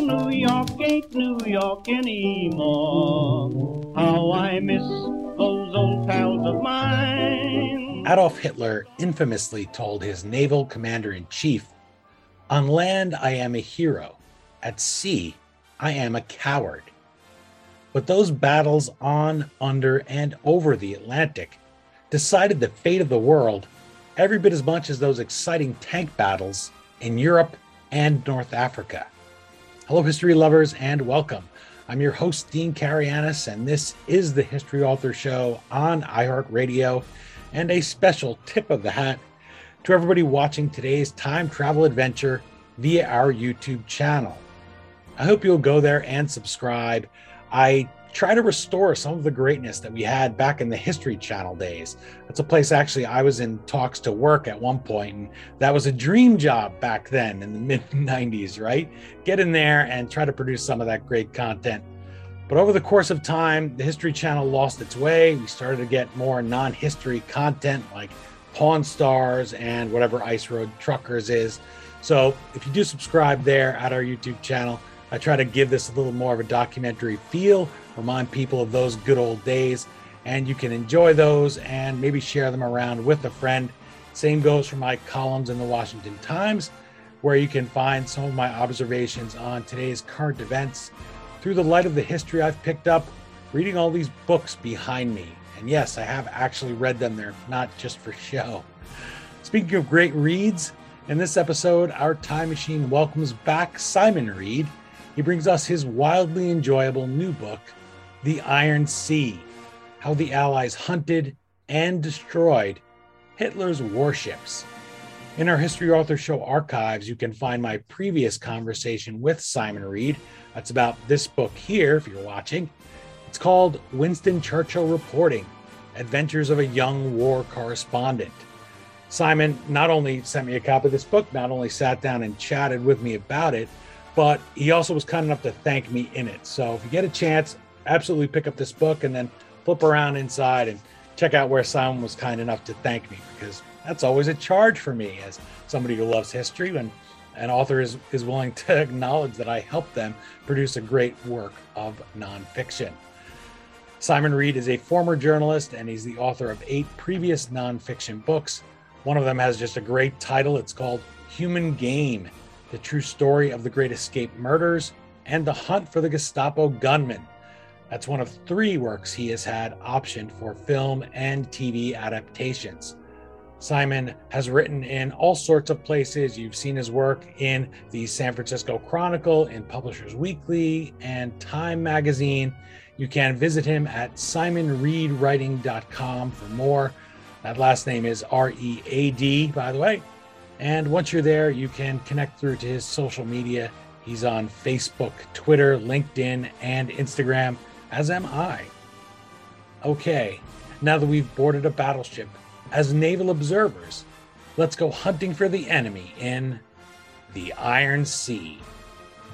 New York ain't New York anymore. How I miss those old pals of mine. Adolf Hitler infamously told his naval commander in chief On land, I am a hero. At sea, I am a coward. But those battles on, under, and over the Atlantic decided the fate of the world every bit as much as those exciting tank battles in Europe and North Africa. Hello, history lovers, and welcome. I'm your host, Dean Karayanis, and this is the History Author Show on iHeartRadio, and a special tip of the hat to everybody watching today's time travel adventure via our YouTube channel. I hope you'll go there and subscribe. I try to restore some of the greatness that we had back in the History Channel days. That's a place actually I was in talks to work at one point, and that was a dream job back then in the mid 90s, right? Get in there and try to produce some of that great content. But over the course of time, the History Channel lost its way. We started to get more non history content like Pawn Stars and whatever Ice Road Truckers is. So if you do subscribe there at our YouTube channel, I try to give this a little more of a documentary feel remind people of those good old days. And you can enjoy those and maybe share them around with a friend. Same goes for my columns in the Washington Times, where you can find some of my observations on today's current events through the light of the history I've picked up reading all these books behind me. And yes, I have actually read them, they're not just for show. Speaking of great reads, in this episode, our time machine welcomes back Simon Read. He brings us his wildly enjoyable new book, the Iron Sea, how the Allies hunted and destroyed Hitler's warships. In our History Author Show archives, you can find my previous conversation with Simon Read. That's about this book here, if you're watching. It's called Winston Churchill Reporting Adventures of a Young War Correspondent. Simon not only sent me a copy of this book, not only sat down and chatted with me about it, but he also was kind enough to thank me in it. So if you get a chance, absolutely pick up this book and then flip around inside and check out where Simon was kind enough to thank me because that's always a charge for me as somebody who loves history when an author is, is willing to acknowledge that I helped them produce a great work of nonfiction. Simon Read is a former journalist and he's the author of eight previous nonfiction books. One of them has just a great title. It's called Human Game The True Story of the Great Escape Murders and the Hunt for the Gestapo Gunman. That's one of three works he has had optioned for film and TV adaptations. Simon has written in all sorts of places. You've seen his work in the San Francisco Chronicle, in Publishers Weekly, and Time Magazine. You can visit him at simonreadwriting.com for more. That last name is R E A D, by the way. And once you're there, you can connect through to his social media. He's on Facebook, Twitter, LinkedIn, and Instagram as am I. Okay, now that we've boarded a battleship, as naval observers, let's go hunting for the enemy in the Iron Sea.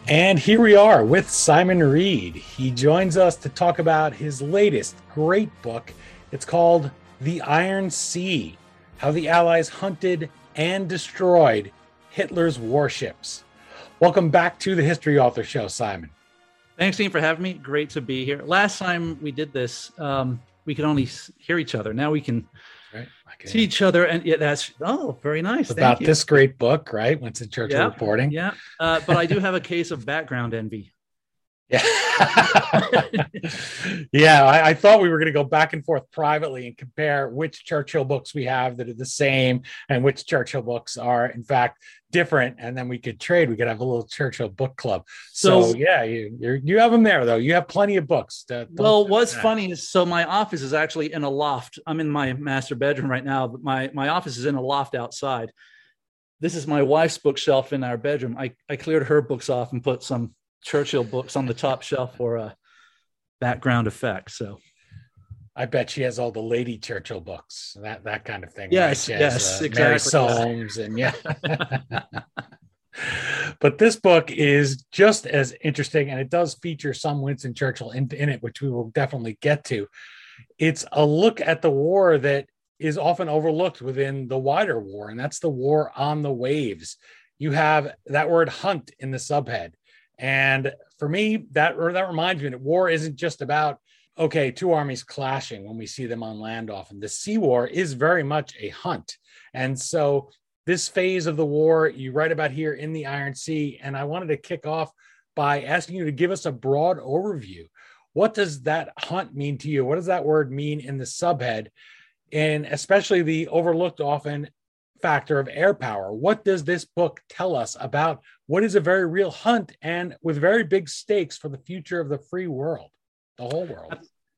And here we are with Simon Read. He joins us to talk about his latest great book. It's called The Iron Sea How the Allies Hunted and Destroyed Hitler's Warships. Welcome back to the History Author Show, Simon. Thanks, Dean, for having me. Great to be here. Last time we did this, um, we could only hear each other. Now we can right. see each other, and yeah, that's oh, very nice. About this great book, right? Winston Churchill yeah, reporting. Yeah, uh, but I do have a case of background envy. Yeah. yeah, I, I, thought we were going to go back and forth privately and compare which Churchill books we have that are the same and which Churchill books are, in fact, different. And then we could trade. We could have a little Churchill book club. So, so yeah, you you you have them there though. You have plenty of books. To, well, what's funny is so my office is actually in a loft. I'm in my master bedroom right now, but my my office is in a loft outside. This is my wife's bookshelf in our bedroom. I, I cleared her books off and put some Churchill books on the top shelf for a background effect. So I bet she has all the Lady Churchill books, that that kind of thing. Yes, right? yes, uh, exactly. Mary and yeah. but this book is just as interesting, and it does feature some Winston Churchill in, in it, which we will definitely get to. It's a look at the war that is often overlooked within the wider war, and that's the war on the waves. You have that word hunt in the subhead. And for me, that that reminds me that war isn't just about okay, two armies clashing when we see them on land often. The sea war is very much a hunt. And so this phase of the war you write about here in the Iron Sea. And I wanted to kick off by asking you to give us a broad overview. What does that hunt mean to you? What does that word mean in the subhead? And especially the overlooked often factor of air power. What does this book tell us about what is a very real hunt and with very big stakes for the future of the free world, the whole world?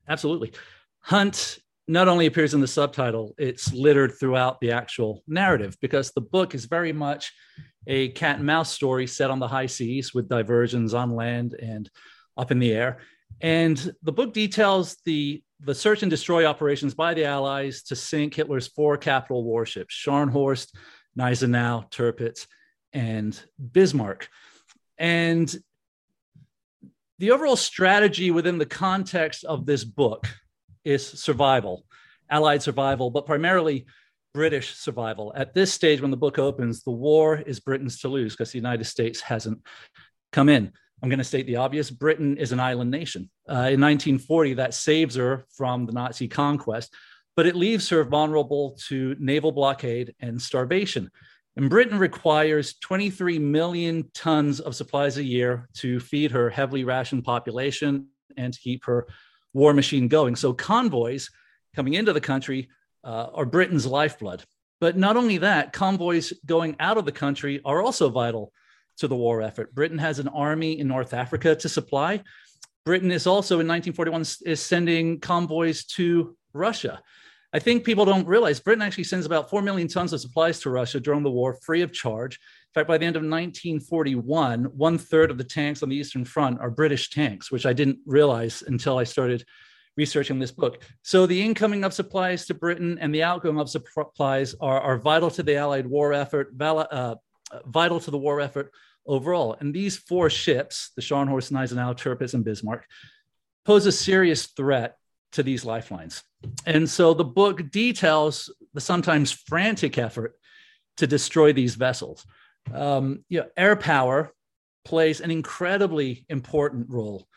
Absolutely. Hunt not only appears in the subtitle, it's littered throughout the actual narrative because the book is very much a cat and mouse story set on the high seas with diversions on land and up in the air. And the book details the, the search and destroy operations by the Allies to sink Hitler's four capital warships Scharnhorst, Gneisenau, Tirpitz, and Bismarck. And the overall strategy within the context of this book is survival, Allied survival, but primarily British survival. At this stage, when the book opens, the war is Britain's to lose because the United States hasn't come in. I'm going to state the obvious Britain is an island nation. Uh, in 1940, that saves her from the Nazi conquest, but it leaves her vulnerable to naval blockade and starvation. And Britain requires 23 million tons of supplies a year to feed her heavily rationed population and to keep her war machine going. So convoys coming into the country uh, are Britain's lifeblood. But not only that, convoys going out of the country are also vital to the war effort. Britain has an army in North Africa to supply. Britain is also in 1941 is sending convoys to Russia. I think people don't realize Britain actually sends about 4 million tons of supplies to Russia during the war free of charge. In fact, by the end of 1941, one third of the tanks on the Eastern Front are British tanks, which I didn't realize until I started researching this book. So the incoming of supplies to Britain and the outgoing of supplies are, are vital to the Allied war effort, uh, vital to the war effort overall. And these four ships, the Scharnhorst, Gneisenau, Tirpitz, and Bismarck, pose a serious threat to these lifelines. And so the book details the sometimes frantic effort to destroy these vessels um, you know, air power plays an incredibly important role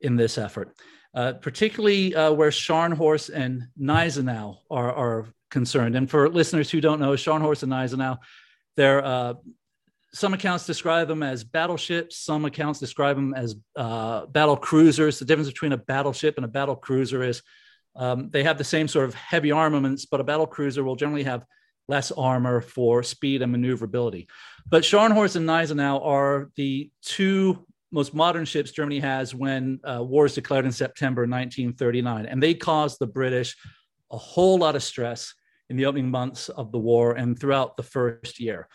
in this effort, uh, particularly uh, where Scharnhorst and Gneisenau are, are, concerned. And for listeners who don't know, Scharnhorst and Gneisenau, they're uh, some accounts describe them as battleships. Some accounts describe them as uh, battle cruisers. The difference between a battleship and a battle cruiser is um, they have the same sort of heavy armaments, but a battle cruiser will generally have less armor for speed and maneuverability. But Scharnhorst and Gneisenau are the two most modern ships Germany has when uh, war is declared in September 1939. And they caused the British a whole lot of stress in the opening months of the war and throughout the first year.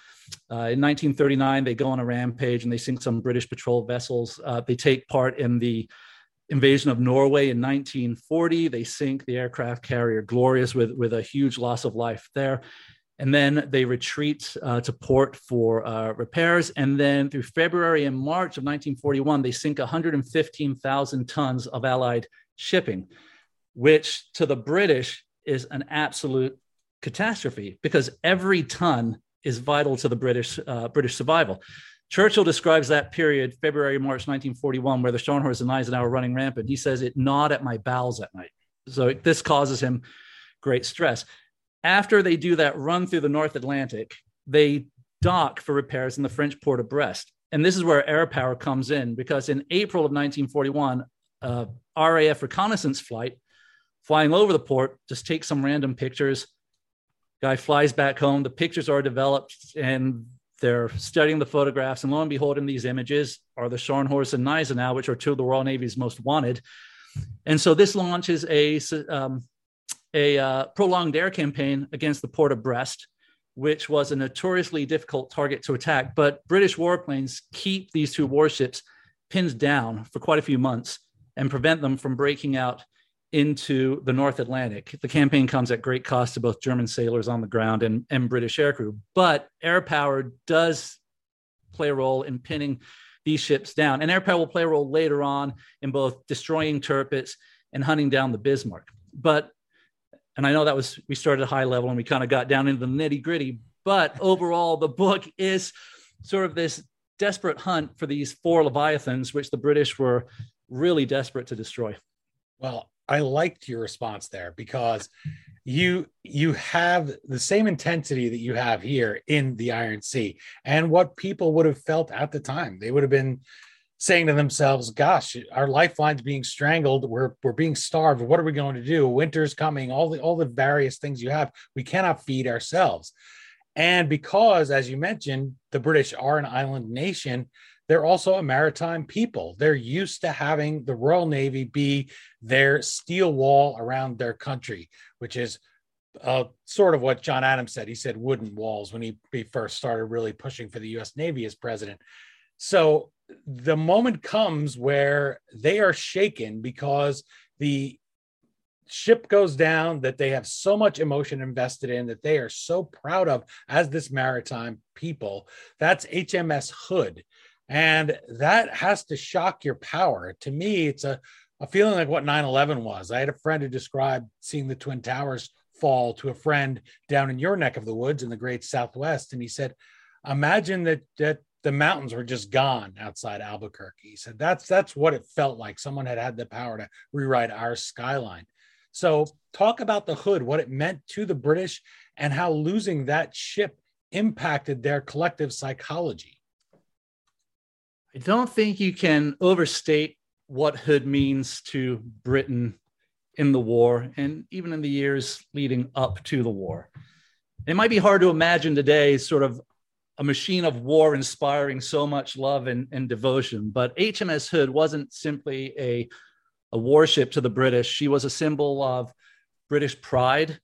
Uh, in 1939, they go on a rampage and they sink some British patrol vessels. Uh, they take part in the invasion of Norway in 1940. They sink the aircraft carrier Glorious with, with a huge loss of life there and then they retreat uh, to port for uh, repairs. And then through February and March of 1941, they sink 115,000 tons of Allied shipping, which to the British is an absolute catastrophe because every ton is vital to the British uh, British survival. Churchill describes that period, February, March 1941, where the Scharnhorst and Gneisenau are running rampant. He says it gnawed at my bowels at night. So this causes him great stress after they do that run through the North Atlantic, they dock for repairs in the French port of Brest. And this is where air power comes in because in April of 1941, a RAF reconnaissance flight flying over the port just takes some random pictures. Guy flies back home. The pictures are developed and they're studying the photographs. And lo and behold, in these images are the Scharnhorst and Gneisenau, which are two of the Royal Navy's most wanted. And so this launches a um, a uh, prolonged air campaign against the port of Brest, which was a notoriously difficult target to attack. But British warplanes keep these two warships pinned down for quite a few months and prevent them from breaking out into the North Atlantic. The campaign comes at great cost to both German sailors on the ground and, and British aircrew. But air power does play a role in pinning these ships down. And air power will play a role later on in both destroying Tirpitz and hunting down the Bismarck. But and I know that was we started at high level and we kind of got down into the nitty gritty, but overall, the book is sort of this desperate hunt for these four Leviathans, which the British were really desperate to destroy. Well, I liked your response there because you you have the same intensity that you have here in the Iron Sea and what people would have felt at the time. They would have been saying to themselves, gosh, our lifeline's being strangled. We're we're being starved. What are we going to do? Winter's coming, all the all the various things you have. We cannot feed ourselves. And because, as you mentioned, the British are an island nation, they're also a maritime people. They're used to having the Royal Navy be their steel wall around their country, which is uh, sort of what John Adams said. He said wooden walls when he, he first started really pushing for the US Navy as president. So the moment comes where they are shaken because the ship goes down that they have so much emotion invested in that they are so proud of as this maritime people. That's HMS Hood. And that has to shock your power. To me, it's a, a feeling like what 9 11 was. I had a friend who described seeing the Twin Towers fall to a friend down in your neck of the woods in the great Southwest. And he said, Imagine that, that the mountains were just gone outside Albuquerque. He said that's that's what it felt like. Someone had had the power to rewrite our skyline. So talk about the hood, what it meant to the British, and how losing that ship impacted their collective psychology. I don't think you can overstate what hood means to Britain in the war and even in the years leading up to the war. It might be hard to imagine today sort of a machine of war inspiring so much love and, and devotion. But HMS Hood wasn't simply a, a warship to the British, she was a symbol of British pride,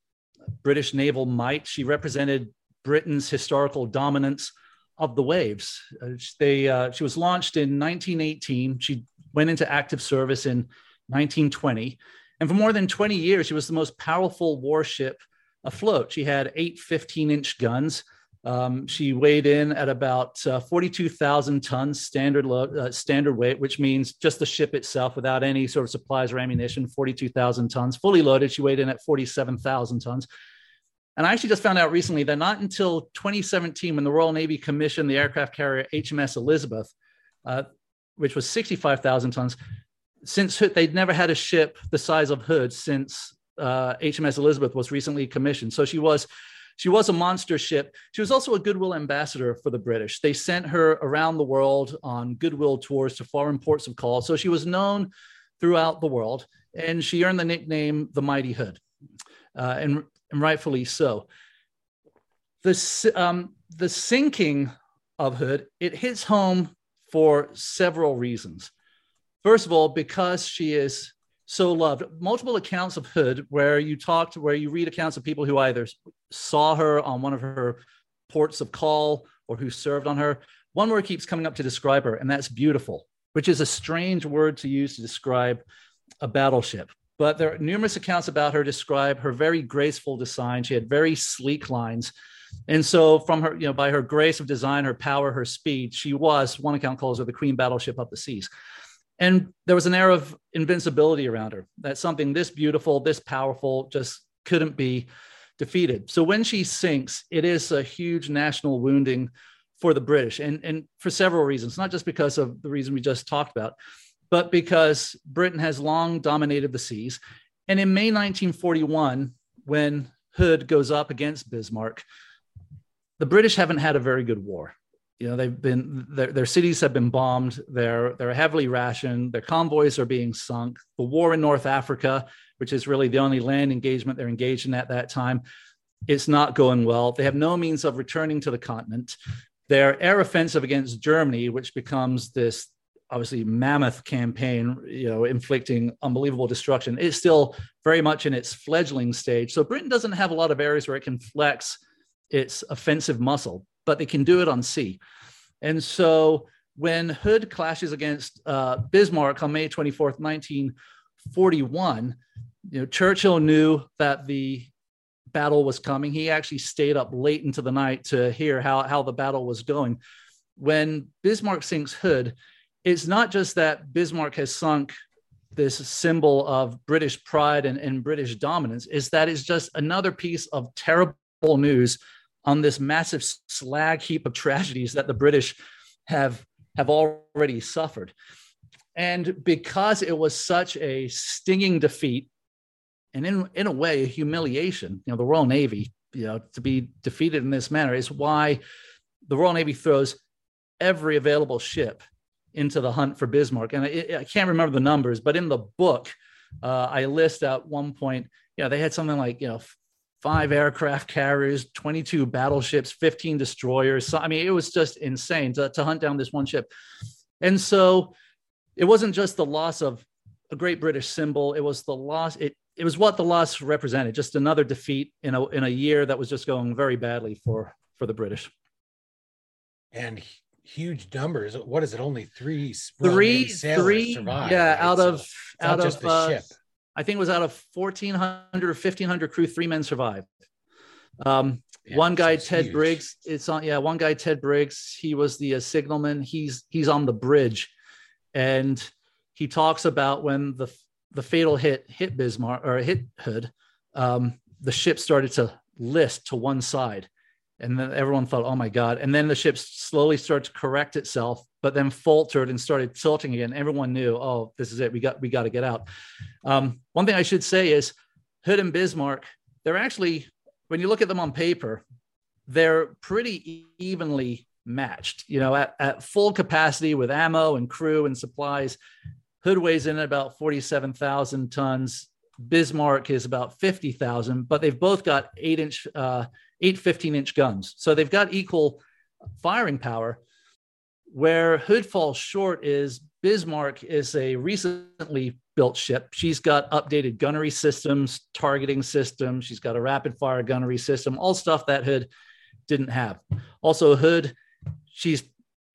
British naval might. She represented Britain's historical dominance of the waves. Uh, they, uh, she was launched in 1918. She went into active service in 1920. And for more than 20 years, she was the most powerful warship afloat. She had eight 15 inch guns. Um, she weighed in at about uh, 42,000 tons standard load, uh, standard weight, which means just the ship itself without any sort of supplies or ammunition, 42,000 tons. Fully loaded, she weighed in at 47,000 tons. And I actually just found out recently that not until 2017, when the Royal Navy commissioned the aircraft carrier HMS Elizabeth, uh, which was 65,000 tons, since Hood, they'd never had a ship the size of Hood since HMS uh, Elizabeth was recently commissioned. So she was she was a monster ship. She was also a goodwill ambassador for the British. They sent her around the world on goodwill tours to foreign ports of call. So she was known throughout the world, and she earned the nickname the Mighty Hood, uh, and, and, rightfully so. The, um, the sinking of Hood, it hits home for several reasons. First of all, because she is so loved. Multiple accounts of Hood where you talked, where you read accounts of people who either saw her on one of her ports of call or who served on her. One word keeps coming up to describe her, and that's beautiful, which is a strange word to use to describe a battleship. But there are numerous accounts about her describe her very graceful design. She had very sleek lines. And so, from her, you know, by her grace of design, her power, her speed, she was, one account calls her the queen battleship of the seas. And there was an air of invincibility around her that something this beautiful, this powerful just couldn't be defeated. So when she sinks, it is a huge national wounding for the British, and, and for several reasons, not just because of the reason we just talked about, but because Britain has long dominated the seas. And in May 1941, when Hood goes up against Bismarck, the British haven't had a very good war. You know they've been their, their cities have been bombed. They're they're heavily rationed. Their convoys are being sunk. The war in north africa which is really the only land engagement they're engaged in at that time it's not going well. They have no means of returning to the continent. Their air offensive against germany which becomes this obviously mammoth campaign you know inflicting unbelievable destruction is still very much in its fledgling stage so britain doesn't have a lot of areas where it can flex its offensive muscle but they can do it on sea. And so when Hood clashes against uh, Bismarck on May 24th, 1941, you know, Churchill knew that the battle was coming. He actually stayed up late into the night to hear how, how the battle was going. When Bismarck sinks Hood, it's not just that Bismarck has sunk this symbol of British pride and, and British dominance, is that it's just another piece of terrible news on this massive slag heap of tragedies that the British have have already suffered. And because it was such a stinging defeat, and in, in a way, a humiliation, you know, the Royal Navy, you know, to be defeated in this manner is why the Royal Navy throws every available ship into the hunt for Bismarck. And I, I can't remember the numbers, but in the book, uh, I list at one point, you know, they had something like, you know, five aircraft carriers, 22 battleships, 15 destroyers. So, I mean, it was just insane to, to hunt down this one ship. And so it wasn't just the loss of a great British symbol. It was the loss. It it was what the loss represented. Just another defeat in a in a year that was just going very badly for for the British. And huge numbers. What is it? Only three, three, three. Survived, yeah, right? out of so out of the uh, ship. I think it was out of fourteen hundred or fifteen hundred crew, three men survived. Um, yeah, one guy, Ted huge. Briggs, it's on. Yeah, one guy, Ted Briggs. He was the uh, signalman. He's he's on the bridge and he talks about when the the fatal hit hit Bismarck or hit Hood, um, the ship started to list to one side, and then everyone thought, "Oh my God!" And then the ship slowly started to correct itself, but then faltered and started tilting again. Everyone knew, "Oh, this is it. We got we got to get out." Um, one thing I should say is Hood and Bismarck. They're actually, when you look at them on paper, they're pretty evenly matched. You know, at, at full capacity with ammo and crew and supplies, Hood weighs in at about 47,000 tons. Bismarck is about 50,000, but they've both got eight inch, uh, eight 15 inch guns. So they've got equal firing power. Where Hood falls short is Bismarck is a recently built ship. She's got updated gunnery systems, targeting systems. She's got a rapid fire gunnery system, all stuff that Hood didn't have. Also, Hood She's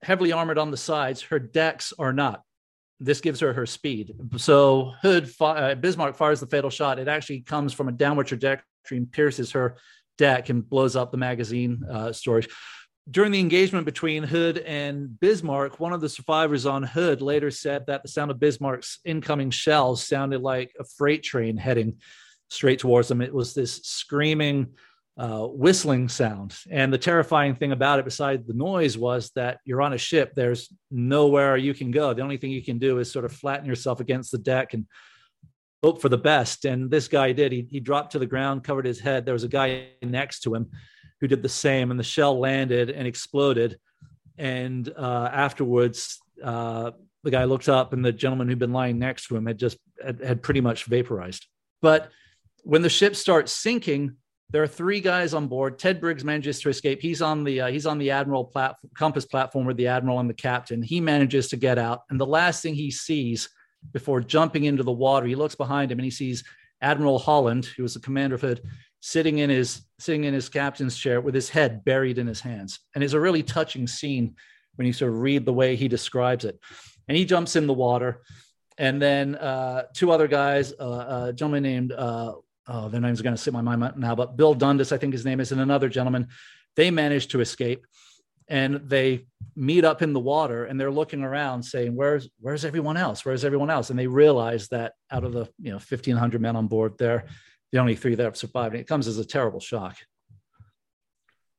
heavily armored on the sides. Her decks are not. This gives her her speed. So Hood uh, Bismarck fires the fatal shot. It actually comes from a downward trajectory and pierces her deck and blows up the magazine uh, storage. During the engagement between Hood and Bismarck, one of the survivors on Hood later said that the sound of Bismarck's incoming shells sounded like a freight train heading straight towards them. It was this screaming, uh, whistling sound. And the terrifying thing about it, besides the noise, was that you're on a ship. There's nowhere you can go. The only thing you can do is sort of flatten yourself against the deck and hope for the best. And this guy did. He, he dropped to the ground, covered his head. There was a guy next to him who did the same, and the shell landed and exploded. And uh, afterwards, uh, the guy looked up, and the gentleman who'd been lying next to him had just had, had pretty much vaporized. But when the ship starts sinking, there are three guys on board. Ted Briggs manages to escape. He's on the uh, he's on the admiral platform, compass platform with the admiral and the captain. He manages to get out, and the last thing he sees before jumping into the water, he looks behind him and he sees Admiral Holland, who was the commander of Hood, sitting in his sitting in his captain's chair with his head buried in his hands. And it's a really touching scene when you sort of read the way he describes it. And he jumps in the water, and then uh, two other guys, uh, a gentleman named uh, oh, their names are going to slip my mind now, but Bill Dundas, I think his name is, and another gentleman, they managed to escape and they meet up in the water and they're looking around saying, where's, where's everyone else? Where's everyone else? And they realize that out of the, you know, 1500 men on board there, the only three that have survived. And it comes as a terrible shock.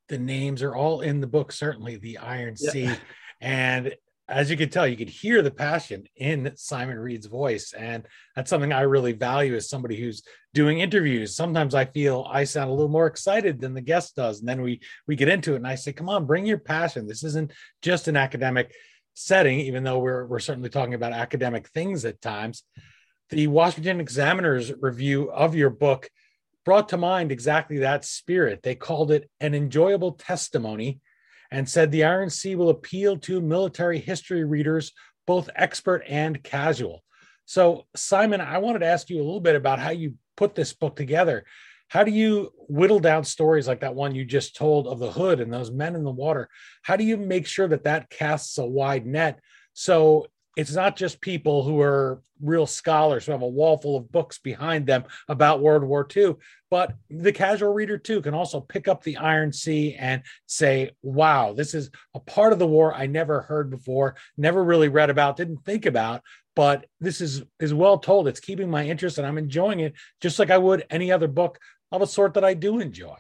The names are all in the book, certainly the Iron Sea. Yeah. And as you can tell, you could hear the passion in Simon Read's voice. And that's something I really value as somebody who's doing interviews. Sometimes I feel I sound a little more excited than the guest does. And then we we get into it and I say, come on, bring your passion. This isn't just an academic setting, even though we're we're certainly talking about academic things at times. The Washington Examiner's review of your book brought to mind exactly that spirit. They called it an enjoyable testimony and said the Iron Sea will appeal to military history readers, both expert and casual. So, Simon, I wanted to ask you a little bit about how you put this book together. How do you whittle down stories like that one you just told of the hood and those men in the water? How do you make sure that that casts a wide net so it's not just people who are real scholars who have a wall full of books behind them about World War II, but the casual reader too can also pick up the Iron Sea and say, wow, this is a part of the war I never heard before, never really read about, didn't think about, but this is is well told. It's keeping my interest and I'm enjoying it just like I would any other book of a sort that I do enjoy.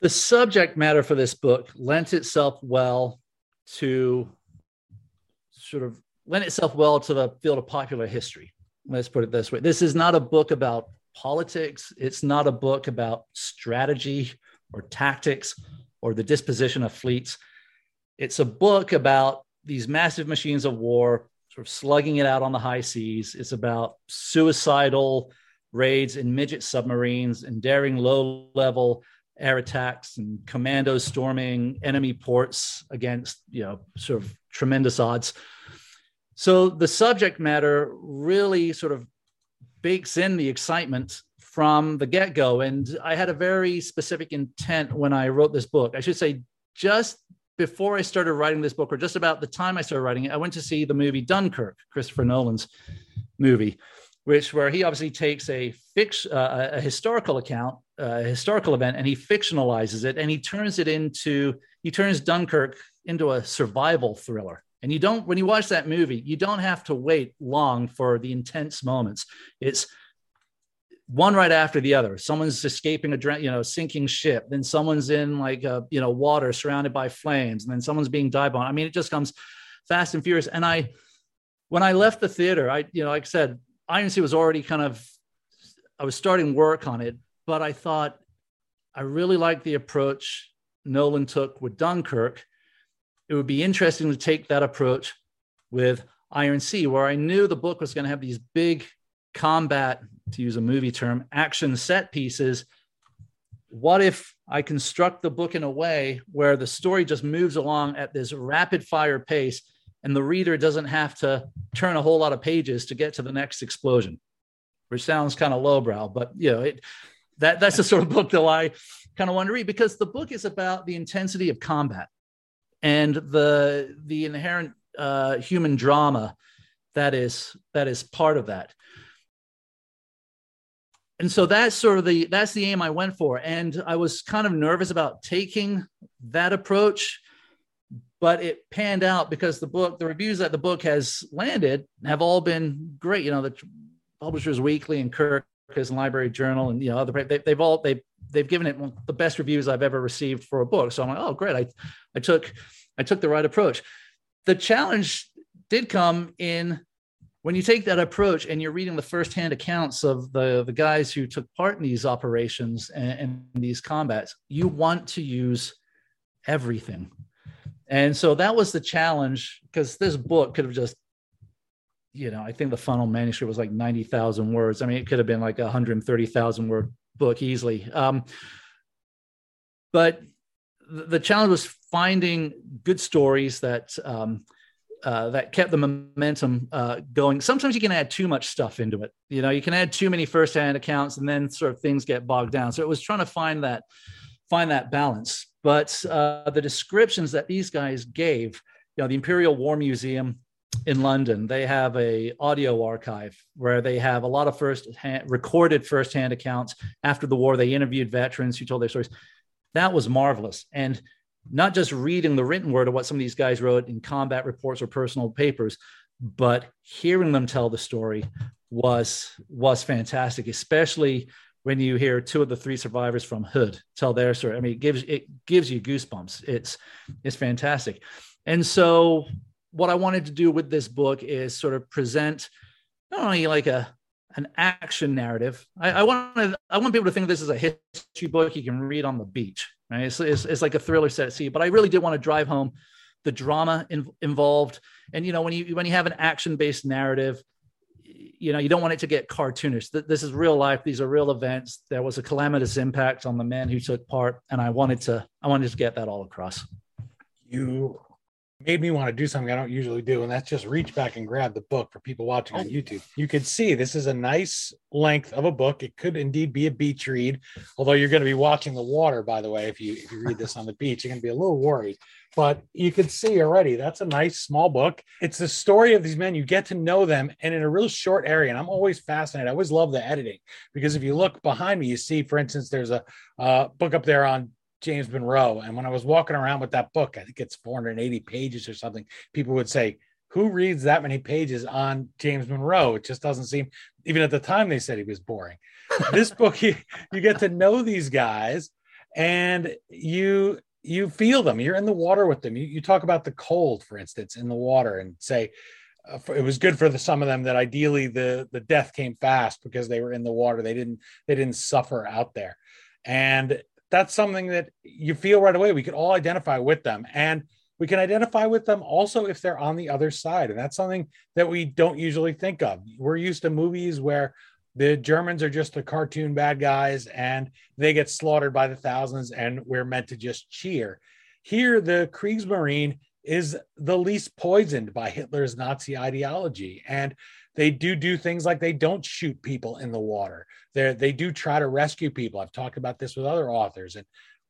The subject matter for this book lent itself well to sort of lend itself well to the field of popular history. Let's put it this way this is not a book about politics, it's not a book about strategy or tactics or the disposition of fleets. It's a book about these massive machines of war sort of slugging it out on the high seas. It's about suicidal raids in midget submarines and daring low level air attacks and commandos storming enemy ports against you know sort of tremendous odds so the subject matter really sort of bakes in the excitement from the get-go and i had a very specific intent when i wrote this book i should say just before i started writing this book or just about the time i started writing it i went to see the movie dunkirk christopher nolan's movie which where he obviously takes a fix uh, a historical account, a historical event, and he fictionalizes it, and he turns it into he turns Dunkirk into a survival thriller. And you don't when you watch that movie, you don't have to wait long for the intense moments. It's one right after the other. Someone's escaping a you know sinking ship, then someone's in like a, you know water surrounded by flames, and then someone's being dive bombed. I mean, it just comes fast and furious. And I, when I left the theater, I you know like I said, Iron Sea was already kind of, I was starting work on it, but I thought I really liked the approach Nolan took with Dunkirk. It would be interesting to take that approach with Iron Sea, where I knew the book was going to have these big combat, to use a movie term, action set pieces. What if I construct the book in a way where the story just moves along at this rapid fire pace and the reader doesn't have to turn a whole lot of pages to get to the next explosion, which sounds kind of lowbrow, but you know, it, that that's the sort of book that I kind of want to read because the book is about the intensity of combat and the the inherent uh, human drama that is that is part of that. And so that's sort of the that's the aim I went for, and I was kind of nervous about taking that approach but it panned out because the book, the reviews that the book has landed have all been great. You know, the Publishers Weekly and Kirkus and Library Journal and you know other they, they've all they they've given it the best reviews I've ever received for a book. So I'm like, oh great, I I took I took the right approach. The challenge did come in when you take that approach and you're reading the firsthand accounts of the, the guys who took part in these operations and, and these combats, you want to use everything. And so that was the challenge because this book could have just, you know, I think the final manuscript was like 90,000 words. I mean, it could have been like a 130,000 word book easily. Um, but the challenge was finding good stories that um, uh, that kept the momentum uh, going. Sometimes you can add too much stuff into it. You know, you can add too many firsthand accounts, and then sort of things get bogged down. So it was trying to find that find that balance. But uh, the descriptions that these guys gave, you know, the Imperial War Museum in London, they have a audio archive where they have a lot of first hand, recorded firsthand accounts after the war. They interviewed veterans who told their stories. That was marvelous. And not just reading the written word of what some of these guys wrote in combat reports or personal papers, but hearing them tell the story was was fantastic, especially when you hear two of the three survivors from Hood tell their story. I mean, it gives it gives you goosebumps. It's it's fantastic. And so what I wanted to do with this book is sort of present not only like a an action narrative. I, I want to, I want people to think this as a history book you can read on the beach. Right? It's, it's, it's like a thriller set at sea. But I really did want to drive home the drama in, involved. And you know, when you when you have an action based narrative, you know you don't want it to get cartoonish this is real life these are real events there was a calamitous impact on the men who took part and i wanted to i wanted to get that all across you made me want to do something I don't usually do, and that's just reach back and grab the book for people watching on oh. YouTube. You can see this is a nice length of a book. It could indeed be a beach read, although you're going to be watching the water, by the way. If you if you read this on the beach, you're going to be a little worried. But you can see already that's a nice small book. It's the story of these men. You get to know them, and in a real short area. And I'm always fascinated. I always love the editing because if you look behind me, you see, for instance, there's a uh, book up there on James Monroe. And when I was walking around with that book, I think it's 480 pages or something, people would say, Who reads that many pages on James Monroe? It just doesn't seem, even at the time, they said he was boring. this book, you, you get to know these guys and you you feel them. You're in the water with them. You, you talk about the cold, for instance, in the water, and say uh, it was good for the, some of them that ideally the the death came fast because they were in the water. They didn't they didn't suffer out there, and that's something that you feel right away. We could all identify with them, and we can identify with them also if they're on the other side, and that's something that we don't usually think of. We're used to movies where the Germans are just the cartoon bad guys and they get slaughtered by the thousands, and we're meant to just cheer. Here, the Kriegsmarine is the least poisoned by Hitler's Nazi ideology. And they do do things like they don't shoot people in the water. They they do try to rescue people. I've talked about this with other authors. And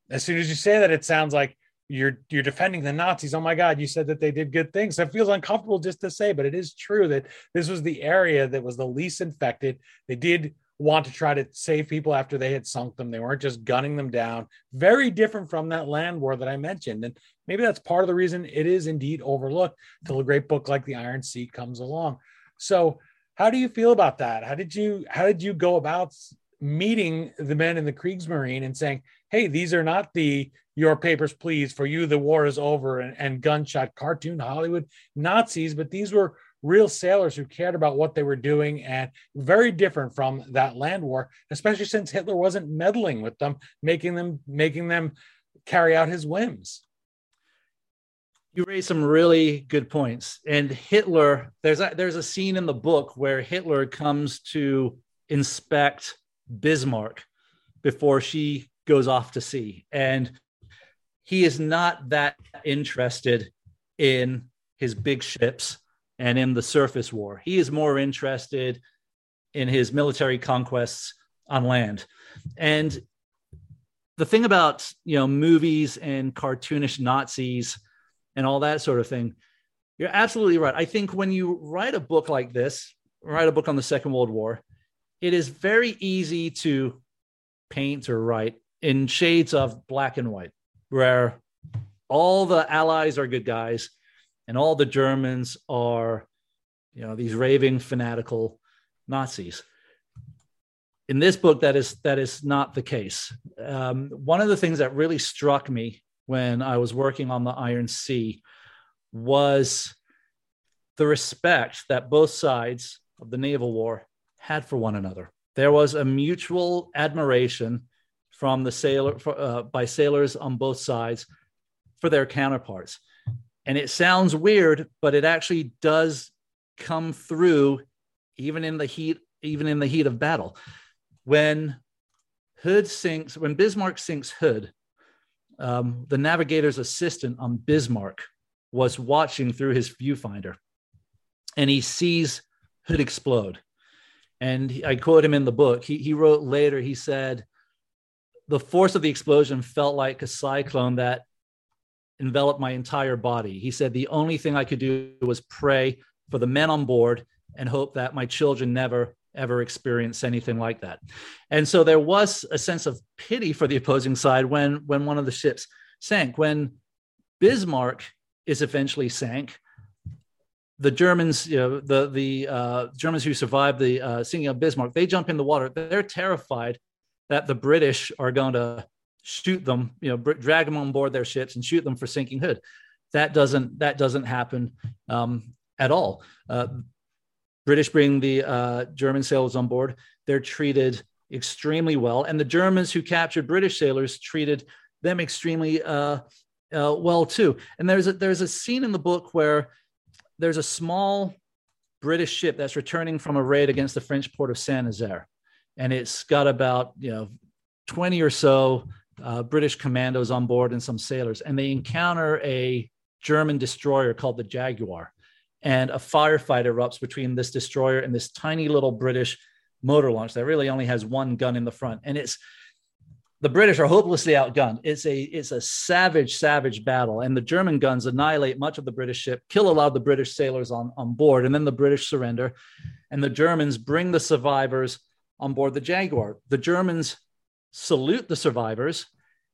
as soon as you say that, it sounds like you're you're defending the Nazis. Oh my God, you said that they did good things. It feels uncomfortable just to say, but it is true that this was the area that was the least infected. They did want to try to save people after they had sunk them. They weren't just gunning them down. Very different from that land war that I mentioned. And maybe that's part of the reason it is indeed overlooked till a great book like The Iron Sea comes along. So how do you feel about that? How did you how did you go about meeting the men in the Kriegsmarine and saying, hey, these are not the your papers, please, for you, the war is over and, and gunshot cartoon Hollywood Nazis, but these were real sailors who cared about what they were doing and very different from that land war, especially since Hitler wasn't meddling with them, making them making them carry out his whims. You raised some really good points. And Hitler, there's a, there's a scene in the book where Hitler comes to inspect Bismarck before she goes off to sea. And he is not that interested in his big ships and in the surface war. He is more interested in his military conquests on land. And the thing about, you know, movies and cartoonish Nazis and all that sort of thing, you're absolutely right. I think when you write a book like this, write a book on the Second World War, it is very easy to paint or write in shades of black and white, where all the allies are good guys and all the Germans are, you know, these raving fanatical Nazis. In this book, that is that is not the case. Um, one of the things that really struck me when I was working on the Iron Sea was the respect that both sides of the naval war had for one another. There was a mutual admiration from the sailor for, uh, by sailors on both sides for their counterparts. And it sounds weird, but it actually does come through even in the heat even in the heat of battle. When Hood sinks, when Bismarck sinks Hood, um, the navigator's assistant on Bismarck was watching through his viewfinder and he sees Hood explode. And I quote him in the book. He, he wrote later, he said, The force of the explosion felt like a cyclone that enveloped my entire body. He said, The only thing I could do was pray for the men on board and hope that my children never, ever experience anything like that. And so there was a sense of pity for the opposing side when, when one of the ships sank. When Bismarck is eventually sank, the Germans, you know, the the uh, Germans who survived the uh, sinking of Bismarck, they jump in the water. They're terrified that the British are going to shoot them, you know, drag them on board their ships and shoot them for sinking Hood. That doesn't that doesn't happen um, at all. Uh, British bring the uh, German sailors on board. They're treated extremely well, and the Germans who captured British sailors treated them extremely uh, uh well too. And there's a, there's a scene in the book where there's a small British ship that's returning from a raid against the French port of Saint Nazaire, and it's got about you know 20 or so uh, British commandos on board and some sailors, and they encounter a German destroyer called the Jaguar, and a firefight erupts between this destroyer and this tiny little British motor launch that really only has one gun in the front, and it's the British are hopelessly outgunned. It's a it's a savage, savage battle, and the German guns annihilate much of the British ship, kill a lot of the British sailors on, on board, and then the British surrender, and the Germans bring the survivors on board the Jaguar. The Germans salute the survivors,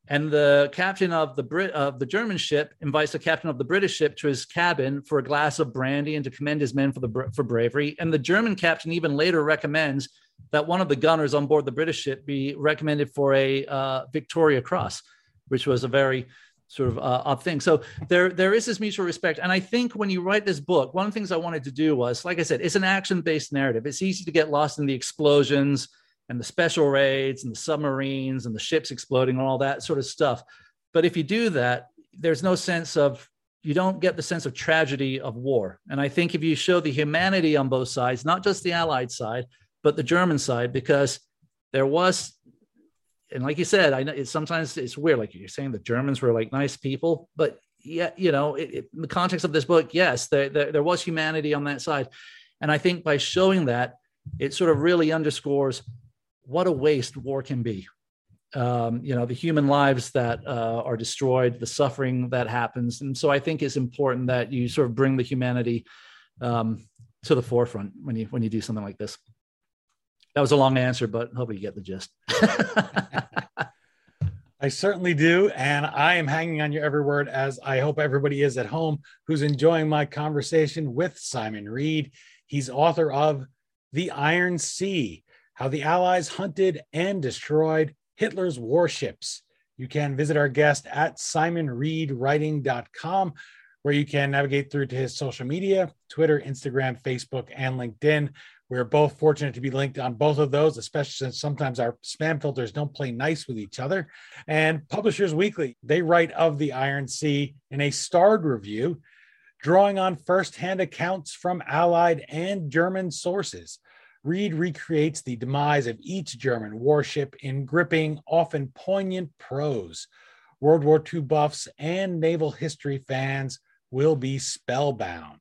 and the captain of the Brit of the German ship invites the captain of the British ship to his cabin for a glass of brandy and to commend his men for the for bravery. And the German captain even later recommends that one of the gunners on board the British ship be recommended for a uh, Victoria Cross, which was a very sort of uh, thing. So there there is this mutual respect, and I think when you write this book, one of the things I wanted to do was, like I said, it's an action based narrative. It's easy to get lost in the explosions and the special raids and the submarines and the ships exploding and all that sort of stuff. But if you do that, there's no sense of you don't get the sense of tragedy of war. And I think if you show the humanity on both sides, not just the Allied side, but the German side, because there was, and like you said, I know sometimes it's weird. Like you're saying the Germans were like nice people, but yeah, you know, it, it, in the context of this book, yes, there, there, there was humanity on that side. And I think by showing that, it sort of really underscores what a waste war can be um, you know the human lives that uh, are destroyed the suffering that happens and so i think it's important that you sort of bring the humanity um, to the forefront when you when you do something like this that was a long answer but hopefully you get the gist I certainly do. And I am hanging on your every word, as I hope everybody is at home who's enjoying my conversation with Simon Read. He's author of The Iron Sea How the Allies Hunted and Destroyed Hitler's warships. You can visit our guest at simonreadwriting.com, where you can navigate through to his social media Twitter, Instagram, Facebook, and LinkedIn. We're both fortunate to be linked on both of those, especially since sometimes our spam filters don't play nice with each other. And Publishers Weekly, they write of the Iron Sea in a starred review, drawing on firsthand accounts from Allied and German sources. Read recreates the demise of each German warship in gripping, often poignant prose. World War II buffs and naval history fans will be spellbound.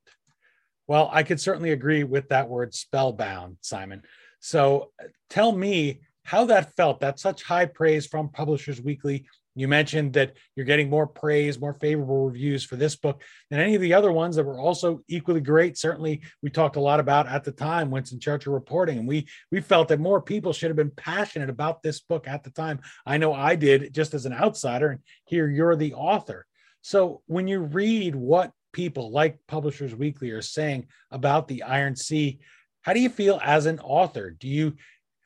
Well, I could certainly agree with that word spellbound, Simon. So uh, tell me how that felt. That's such high praise from Publishers Weekly you mentioned that you're getting more praise, more favorable reviews for this book than any of the other ones that were also equally great. Certainly, we talked a lot about at the time Winston Churchill reporting, and we we felt that more people should have been passionate about this book at the time. I know I did just as an outsider, and here you're the author. So when you read what people like Publishers Weekly are saying about the Iron Sea, how do you feel as an author? Do you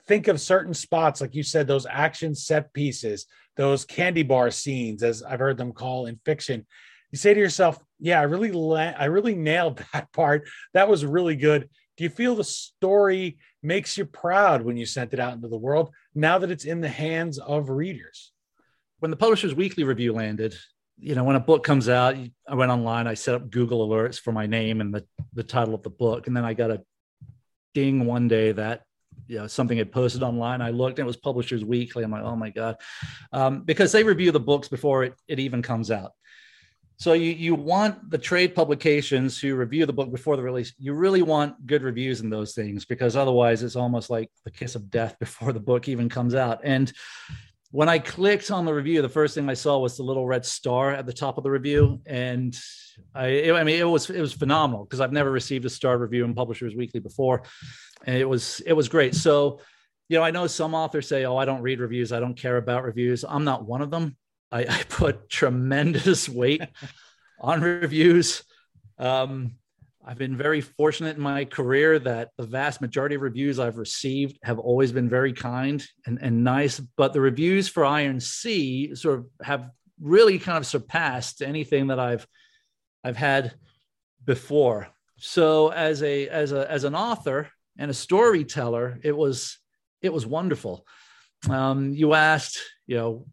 think of certain spots, like you said, those action set pieces? those candy bar scenes, as I've heard them call in fiction, you say to yourself, "Yeah, I really, la- I really nailed that part. That was really good." Do you feel the story makes you proud when you sent it out into the world? Now that it's in the hands of readers, when the Publishers Weekly review landed, you know, when a book comes out, I went online, I set up Google alerts for my name and the the title of the book, and then I got a ding one day that you know something had posted online. I looked, and it was Publishers Weekly. I'm like, oh my god, um, because they review the books before it, it even comes out. So you you want the trade publications who review the book before the release. You really want good reviews in those things because otherwise it's almost like the kiss of death before the book even comes out. And when I clicked on the review, the first thing I saw was the little red star at the top of the review, and I, I mean, it was it was phenomenal because I've never received a star review in Publishers Weekly before, and it was it was great. So, you know, I know some authors say, "Oh, I don't read reviews. I don't care about reviews." I'm not one of them. I, I put tremendous weight on reviews. Um, I've been very fortunate in my career that the vast majority of reviews I've received have always been very kind and, and nice. But the reviews for Iron Sea sort of have really kind of surpassed anything that I've I've had before. So as a as a as an author, and a storyteller, it was it was wonderful. Um, you asked, you know,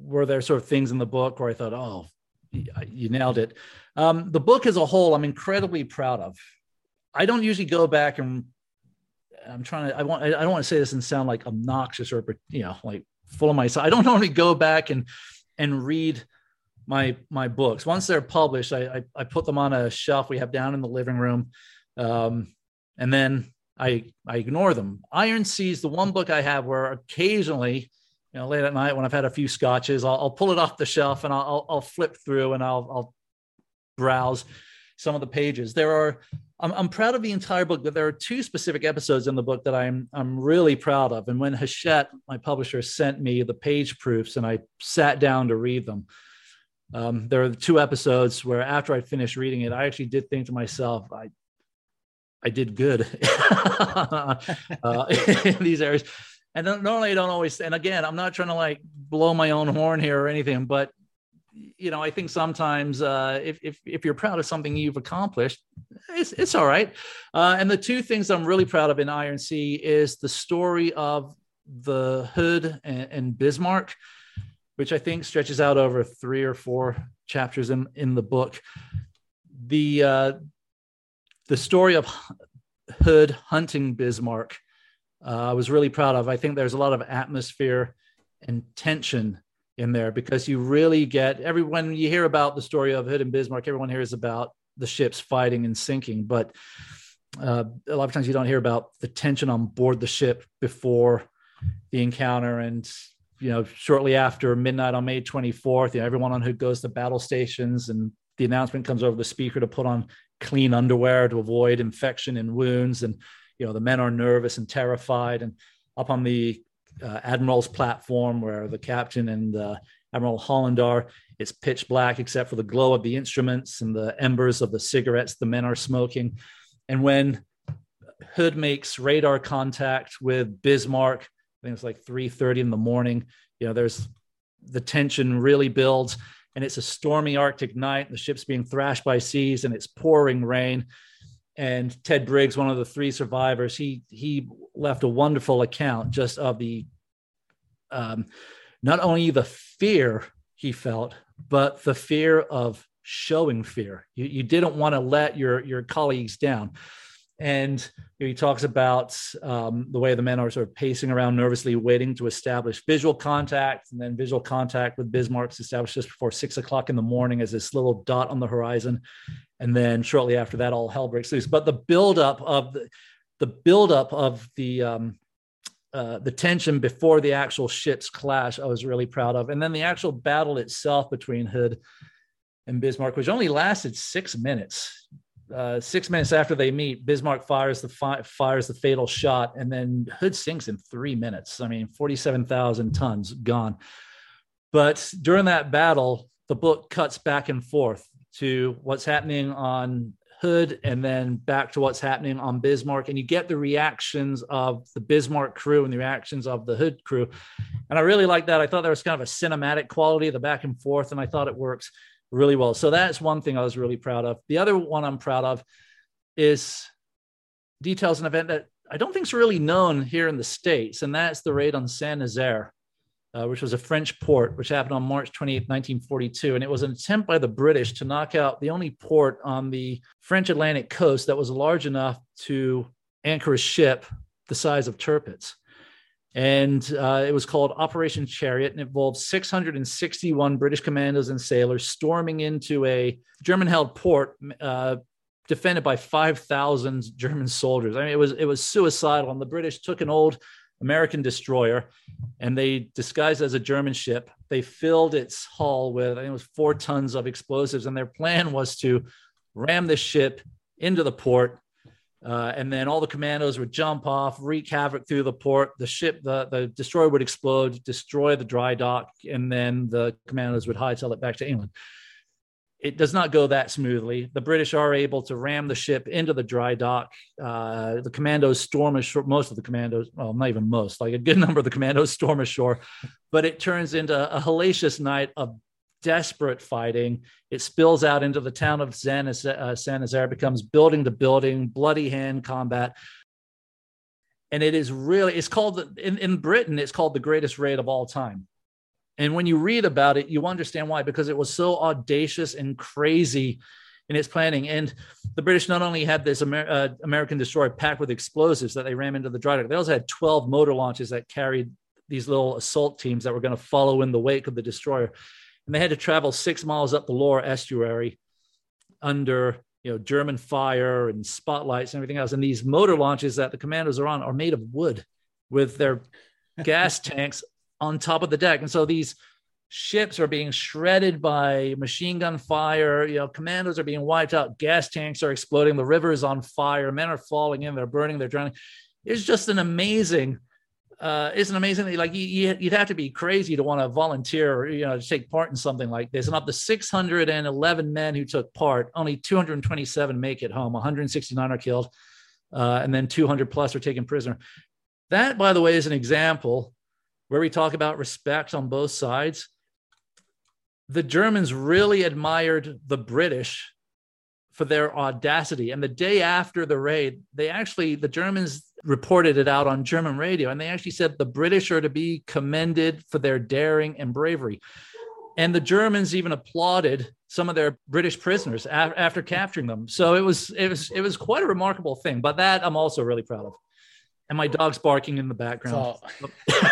were there sort of things in the book where I thought, oh, you nailed it. Um, the book as a whole, I'm incredibly proud of. I don't usually go back and I'm trying to. I want. I don't want to say this and sound like obnoxious or you know like full of myself. I don't normally go back and and read my my books once they're published. I I, I put them on a shelf we have down in the living room, um, and then I I ignore them. Iron Sea is the one book I have where occasionally, you know, late at night when I've had a few scotches, I'll, I'll pull it off the shelf and I'll, I'll flip through and I'll I'll browse some of the pages. There are I'm, I'm proud of the entire book, but there are two specific episodes in the book that I'm I'm really proud of. And when Hachette, my publisher, sent me the page proofs and I sat down to read them. Um, there are two episodes where after I finished reading it, I actually did think to myself, I I did good uh, in these areas. And normally I don't always, and again, I'm not trying to like blow my own horn here or anything, but you know, I think sometimes uh, if, if, if you're proud of something you've accomplished, it's, it's all right. Uh, and the two things I'm really proud of in Iron Sea is the story of the Hood and, and Bismarck, which I think stretches out over three or four chapters in, in the book. The, uh, the story of Hood hunting Bismarck, uh, I was really proud of. I think there's a lot of atmosphere and tension in there because you really get everyone you hear about the story of Hood and Bismarck, everyone hears about the ships fighting and sinking, but uh, a lot of times you don't hear about the tension on board the ship before the encounter and you know shortly after midnight on may 24th you know, everyone on hood goes to battle stations and the announcement comes over the speaker to put on clean underwear to avoid infection and wounds. And you know the men are nervous and terrified. And up on the uh, admiral's platform where the captain and uh, admiral holland are it's pitch black except for the glow of the instruments and the embers of the cigarettes the men are smoking. And when hood makes radar contact with bismarck i think it's like 3.30 in the morning you know there's the tension really builds and it's a stormy arctic night the ship's being thrashed by seas and it's pouring rain and Ted Briggs, one of the three survivors, he he left a wonderful account just of the um, not only the fear he felt, but the fear of showing fear. You, you didn't want to let your your colleagues down. And he talks about um, the way the men are sort of pacing around nervously, waiting to establish visual contact, and then visual contact with Bismarck's established just before six o'clock in the morning as this little dot on the horizon and then shortly after that, all hell breaks loose. But the buildup of the the buildup of the um, uh, the tension before the actual ships clash, I was really proud of, and then the actual battle itself between Hood and Bismarck, which only lasted six minutes. Uh, six minutes after they meet, Bismarck fires the fi- fires the fatal shot, and then Hood sinks in three minutes. I mean, forty-seven thousand tons gone. But during that battle, the book cuts back and forth to what's happening on Hood and then back to what's happening on Bismarck. And you get the reactions of the Bismarck crew and the reactions of the Hood crew. And I really like that. I thought there was kind of a cinematic quality, the back and forth, and I thought it works really well. So that's one thing I was really proud of. The other one I'm proud of is details an event that I don't think is really known here in the States, and that's the raid on Saint Nazaire uh, which was a French port, which happened on March 28, 1942. And it was an attempt by the British to knock out the only port on the French Atlantic coast that was large enough to anchor a ship the size of Tirpitz. And uh, it was called Operation Chariot and involved 661 British commandos and sailors storming into a German held port. Uh, defended by 5,000 German soldiers. I mean, it was it was suicidal, and the British took an old American destroyer, and they disguised as a German ship. They filled its hull with, I think it was four tons of explosives, and their plan was to ram the ship into the port. Uh, and then all the commandos would jump off, wreak havoc through the port. The ship, the, the destroyer would explode, destroy the dry dock, and then the commandos would hightail it back to England it does not go that smoothly. The British are able to ram the ship into the dry dock. Uh, the commandos storm ashore, most of the commandos, well, not even most, like a good number of the commandos storm ashore, but it turns into a hellacious night of desperate fighting. It spills out into the town of San uh, becomes building to building, bloody hand combat. And it is really, it's called, in, in Britain, it's called the greatest raid of all time and when you read about it, you understand why, because it was so audacious and crazy in its planning. And the British not only had this Amer- uh, American destroyer packed with explosives that they ran into the dry dock, they also had 12 motor launches that carried these little assault teams that were going to follow in the wake of the destroyer. And they had to travel six miles up the Loire estuary under you know German fire and spotlights and everything else. And these motor launches that the commandos are on are made of wood with their gas tanks on top of the deck. And so these ships are being shredded by machine gun fire. You know, commandos are being wiped out. Gas tanks are exploding. The river is on fire. Men are falling in. They're burning. They're drowning. It's just an amazing. Uh, an amazing like you, would have to be crazy to want to volunteer, or you know, to take part in something like this. And of the 611 men who took part, only 227 make it home. 169 are killed, uh, and then 200 plus are taken prisoner. That, by the way, is an example where we talk about respect on both sides. the Germans really admired the British for their audacity. And the day after the raid, they actually, the Germans reported it out on German radio, and they actually said the British are to be commended for their daring and bravery. And the Germans even applauded some of their British prisoners a- after capturing them. So it was it was it was quite a remarkable thing. But that I'm also really proud of. And my dog's barking in the background. So-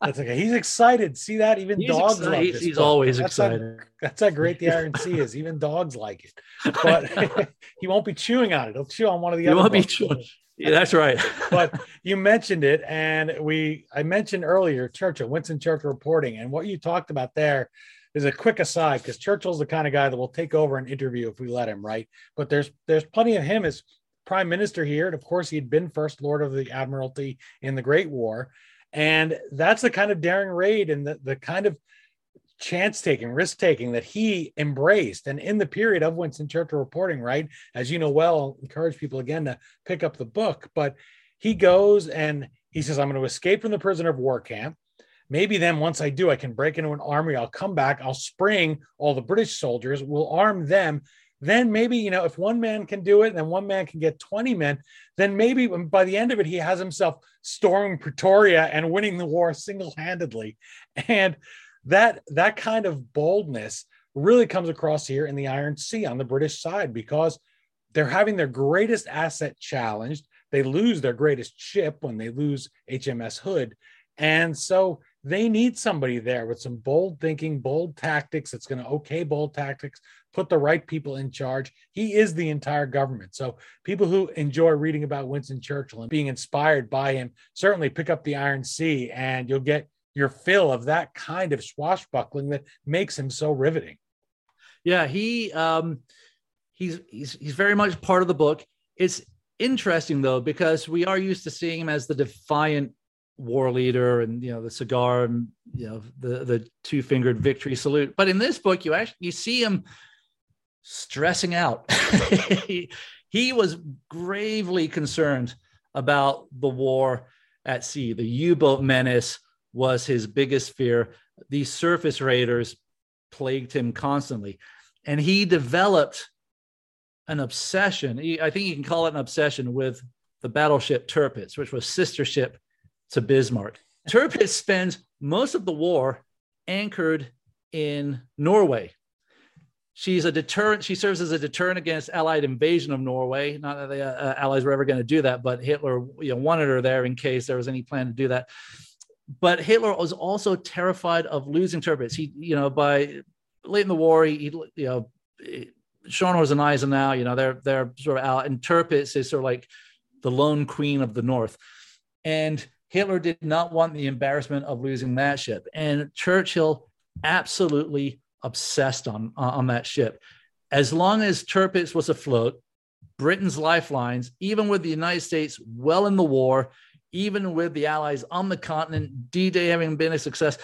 That's okay. He's excited. See that? Even He's dogs excited. love He's- he's always that's how- excited. that's how great the Iron Sea is. Even dogs like it. But he won't be chewing on it. He'll chew on one of the You other He won't be chewing. yeah, that's right. but you mentioned it, and we I mentioned earlier Churchill, Winston Churchill reporting, and what you talked about there is a quick aside because Churchill's the kind of guy that will take over an interview if we let him, right? But there's there's plenty of him as prime minister here, and of course he'd been first lord of the admiralty in the Great War, and that's the kind of daring raid and the the kind of chance taking, risk taking that he embraced. And in the period of Winston Churchill reporting, right, as you know well, I'll encourage people again to pick up the book. But he goes and he says, I'm going to escape from the prisoner of war camp. Maybe then, once I do, I can break into an army. I'll come back. I'll spring all the British soldiers. We'll arm them. Then maybe, you know, if one man can do it and then one man can get 20 men, then maybe by the end of it, he has himself storming Pretoria and winning the war single handedly. And that that kind of boldness really comes across here in the Iron Sea on the British side because they're having their greatest asset challenged. They lose their greatest ship when they lose HMS Hood. And so they need somebody there with some bold thinking, bold tactics that's going to okay bold tactics, put the right people in charge. He is the entire government. So people who enjoy reading about Winston Churchill and being inspired by him certainly pick up the Iron Sea and you'll get your fill of that kind of swashbuckling that makes him so riveting. Yeah, he um he's he's he's very much part of the book. It's interesting though because we are used to seeing him as the defiant war leader and you know the cigar and you know the the two fingered victory salute. But in this book, you actually you see him stressing out. he, he was gravely concerned about the war at sea. The U-boat menace was his biggest fear. These surface raiders plagued him constantly. And he developed an obsession. I think you can call it an obsession with the battleship Tirpitz, which was sister ship to Bismarck. Tirpitz spends most of the war anchored in Norway. She's a deterrent. She serves as a deterrent against Allied invasion of Norway. Not that the uh, Allies were ever going to do that, but Hitler you know, wanted her there in case there was any plan to do that. But Hitler was also terrified of losing Tirpitz. He, you know, by late in the war, he, he you know, Scharnhorst and Gneisenau, you know, they're they're sort of out, and Tirpitz is sort of like the lone queen of the North, and Hitler did not want the embarrassment of losing that ship, and Churchill absolutely obsessed on on that ship. As long as Tirpitz was afloat, Britain's lifelines, even with the United States well in the war, even with the Allies on the continent, D-Day having been a success,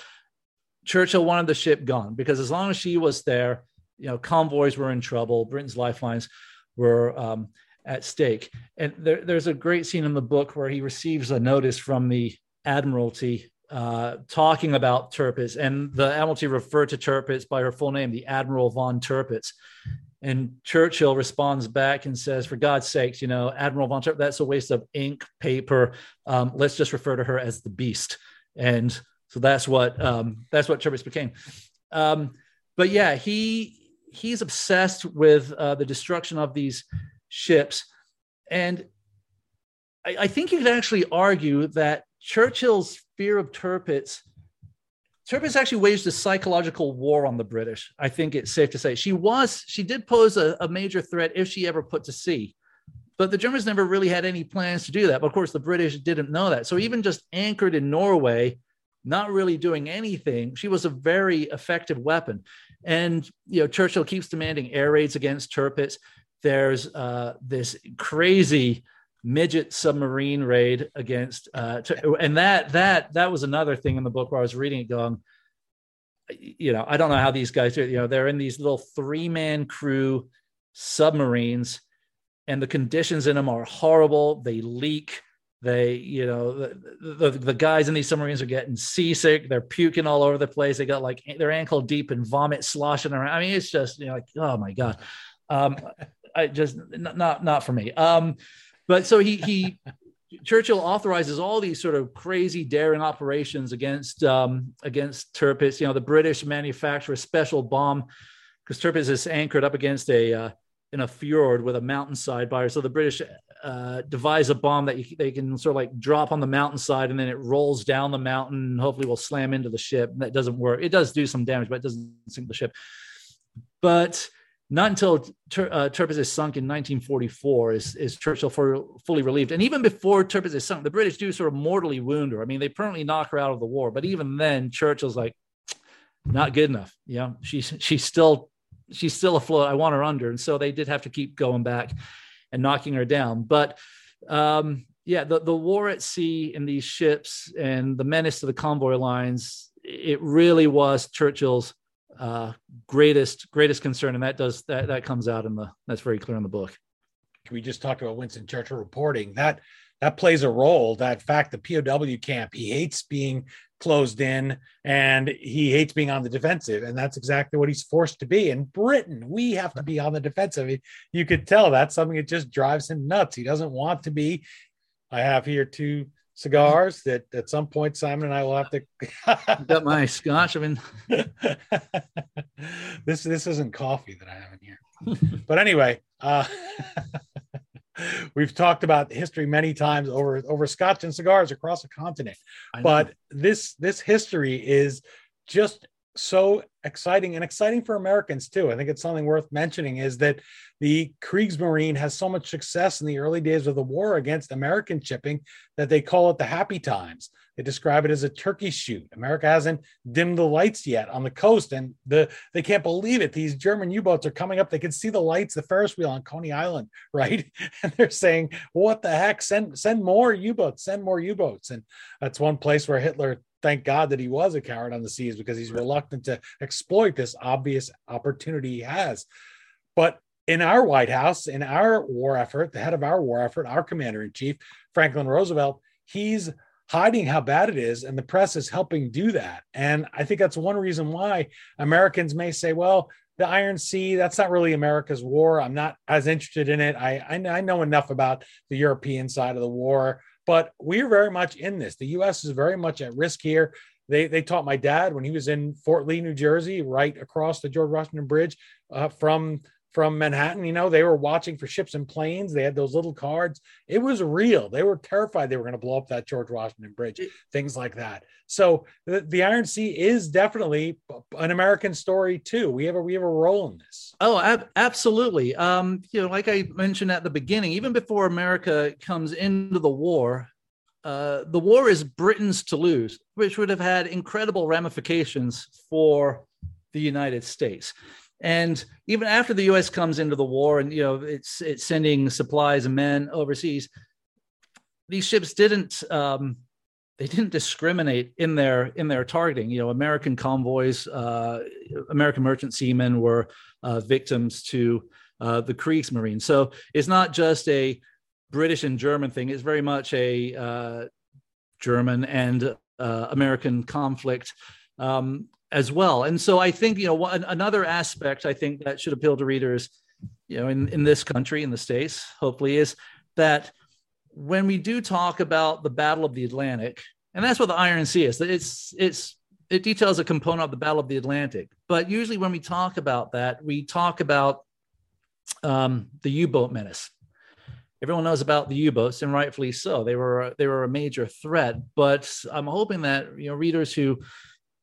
Churchill wanted the ship gone because as long as she was there, you know, convoys were in trouble. Britain's lifelines were um, at stake. And there, there's a great scene in the book where he receives a notice from the Admiralty uh, talking about Tirpitz, and the Admiralty referred to Tirpitz by her full name, the Admiral von Tirpitz. And Churchill responds back and says, "For God's sakes, you know, Admiral von Tirpitz, that's a waste of ink, paper. Um, let's just refer to her as the Beast." And so that's what um, that's what Tirpitz became. Um, but yeah, he he's obsessed with uh, the destruction of these ships, and I, I think you could actually argue that Churchill's fear of Tirpitz. Tirpitz actually waged a psychological war on the British. I think it's safe to say she was she did pose a, a major threat if she ever put to sea, but the Germans never really had any plans to do that. But of course, the British didn't know that. So even just anchored in Norway, not really doing anything, she was a very effective weapon. And you know, Churchill keeps demanding air raids against Tirpitz. There's uh, this crazy midget submarine raid against, uh, and that that that was another thing in the book where I was reading it, going, you know, I don't know how these guys do. You know, they're in these little three man crew submarines, and the conditions in them are horrible. They leak. They, you know, the, the, the guys in these submarines are getting seasick. They're puking all over the place. They got like their ankle deep in vomit sloshing around. I mean, it's just you know, like oh my god, um, I just not not for me. Um, but so he he Churchill authorizes all these sort of crazy daring operations against um, against Tirpitz. You know, the British manufacture a special bomb because Tirpitz is anchored up against a uh, in a fjord with a mountainside by her. So the British uh, devise a bomb that you, they can sort of like drop on the mountainside and then it rolls down the mountain and hopefully will slam into the ship. That doesn't work. It does do some damage, but it doesn't sink the ship. But not until Tur- uh, Tirpitz is sunk in 1944 is, is Churchill for, fully relieved. And even before Tirpitz is sunk, the British do sort of mortally wound her. I mean, they permanently knock her out of the war. But even then, Churchill's like, not good enough. Yeah, she's she's still she's still afloat. I want her under. And so they did have to keep going back and knocking her down. But um, yeah, the, the war at sea in these ships and the menace to the convoy lines, it really was Churchill's uh, greatest greatest concern, and that does that that comes out in the that's very clear in the book. We just talked about Winston Churchill reporting that that plays a role. That fact, the POW camp, he hates being closed in and he hates being on the defensive. And that's exactly what he's forced to be. In Britain, we have to be on the defensive. You could tell that's something that just drives him nuts. He doesn't want to be. I have here two cigars that at some point Simon and I will have to got my scotch. I mean this this isn't coffee that I have in here. but anyway, uh We've talked about history many times over over scotch and cigars across the continent, but this this history is just so exciting and exciting for Americans too. I think it's something worth mentioning is that the Kriegsmarine has so much success in the early days of the war against American shipping that they call it the happy times. They describe it as a turkey shoot. America hasn't dimmed the lights yet on the coast, and the they can't believe it. These German U-boats are coming up. They can see the lights, the Ferris wheel on Coney Island, right? And they're saying, "What the heck? Send send more U-boats. Send more U-boats." And that's one place where Hitler thank God that he was a coward on the seas because he's reluctant to exploit this obvious opportunity he has. But in our White House, in our war effort, the head of our war effort, our commander in chief, Franklin Roosevelt, he's hiding how bad it is, and the press is helping do that. And I think that's one reason why Americans may say, well, the Iron Sea, that's not really America's war. I'm not as interested in it. I, I, I know enough about the European side of the war but we're very much in this. The U.S. is very much at risk here. They, they taught my dad when he was in Fort Lee, New Jersey, right across the George Washington Bridge uh, from from Manhattan. You know, they were watching for ships and planes. They had those little cards. It was real. They were terrified they were going to blow up that George Washington Bridge, things like that. So the, the Iron Sea is definitely an American story too. We have a we have a role in this. Oh, ab- absolutely. Um, you know, like I mentioned at the beginning, even before America comes into the war, uh, the war is Britain's to lose, which would have had incredible ramifications for the United States. And even after the U.S. comes into the war, and you know it's it's sending supplies and men overseas, these ships didn't um, they didn't discriminate in their in their targeting. You know, American convoys, uh, American merchant seamen were uh, victims to uh, the Kriegsmarine. So it's not just a British and German thing. It's very much a uh, German and uh, American conflict. Um, as well. And so I think, you know, another aspect I think that should appeal to readers, you know, in, in this country, in the States, hopefully, is that when we do talk about the Battle of the Atlantic, and that's what the Iron Sea is, it's, it's, it details a component of the Battle of the Atlantic. But usually when we talk about that, we talk about um, the U-boat menace. Everyone knows about the U-boats, and rightfully so. They were they were a major threat. But I'm hoping that you know readers who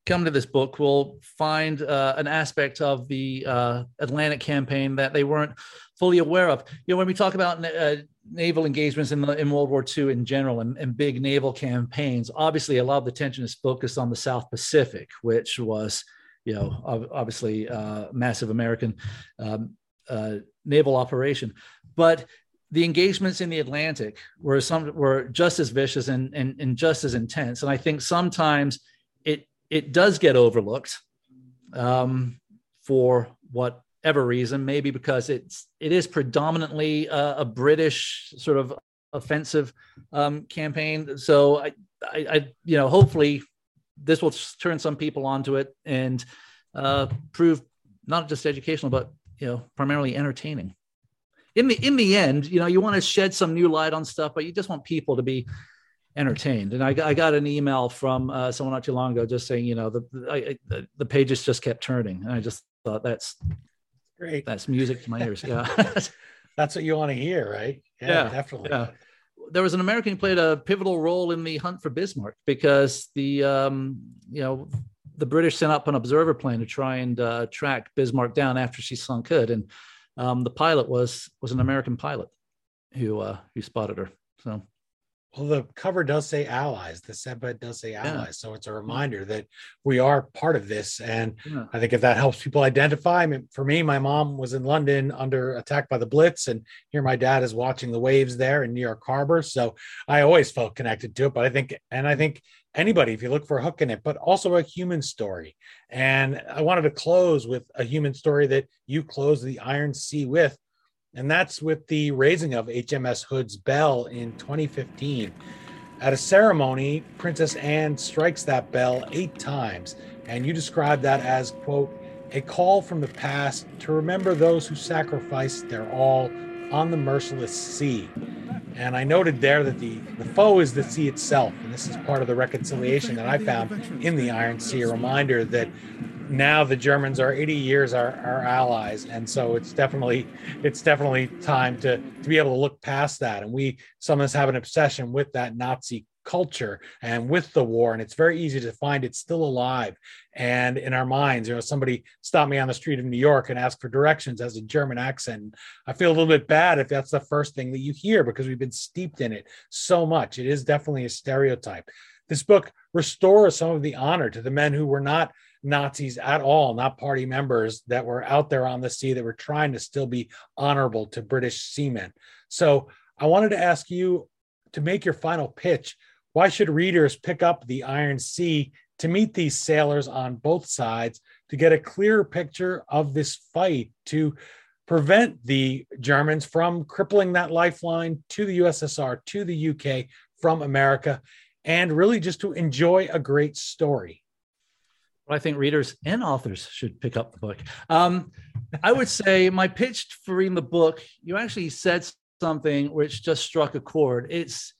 come to this book will find uh, an aspect of the uh, Atlantic campaign that they weren't fully aware of. You know, when we talk about uh, naval engagements in, the, in World War II in general and, and, big naval campaigns, obviously a lot of the attention is focused on the South Pacific, which was, you know, obviously uh, massive American um, uh, naval operation. But the engagements in the Atlantic were some were just as vicious and, and, and just as intense. And I think sometimes it does get overlooked um, for whatever reason, maybe because it's it is predominantly a, a British sort of offensive um, campaign. So I, I, I, you know, hopefully this will turn some people onto it and uh, prove not just educational, but you know, primarily entertaining. In the in the end, you know, you want to shed some new light on stuff, but you just want people to be entertained. And I, I got an email from uh, someone not too long ago just saying, you know, the I, the pages just kept turning, and I just thought that's great. That's music to my ears. Yeah, that's what you want to hear, right? Yeah, yeah, definitely. Yeah. There was an American who played a pivotal role in the hunt for Bismarck because the um, you know the British sent up an observer plane to try and uh, track Bismarck down after she sunk Hood, and um, the pilot was was an American pilot who uh, who spotted her. So well, the cover does say allies. The setbed does say allies. Yeah. So it's a hmm. reminder that we are part of this. And yeah. I think if that helps people identify, I mean, for me, my mom was in London under attack by the Blitz, and here my dad is watching the waves there in New York Harbor. So I always felt connected to it. But I think, and I think anybody, if you look for a hook in it, but also a human story. And I wanted to close with a human story that you close the Iron Sea with and that's with the raising of HMS Hood's bell in 2015. At a ceremony, Princess Anne strikes that bell eight times, and you describe that as, quote, a call from the past to remember those who sacrificed their all on the merciless sea. And I noted there that the, the foe is the sea itself. And this is part of the reconciliation that I found in the Iron Sea, a reminder that now the Germans are 80 years our, our allies, and so it's definitely it's definitely time to to be able to look past that. And we some of us have an obsession with that Nazi culture and with the war. And it's very easy to find it's still alive and in our minds. You know somebody stopped me on the street of new york and asked for directions as a german accent. I feel a little bit bad if that's the first thing that you hear because we've been steeped in it so much. It is definitely a stereotype. This book restores some of the honor to the men who were not Nazis at all, not party members that were out there on the sea that were trying to still be honorable to British seamen. So I wanted to ask you to make your final pitch. Why should readers pick up the Iron Sea to meet these sailors on both sides to get a clearer picture of this fight to prevent the Germans from crippling that lifeline to the USSR, to the UK from America, and really just to enjoy a great story? I think readers and authors should pick up the book. Um, I would say my pitch for reading the book, you actually said something which just struck a chord. It's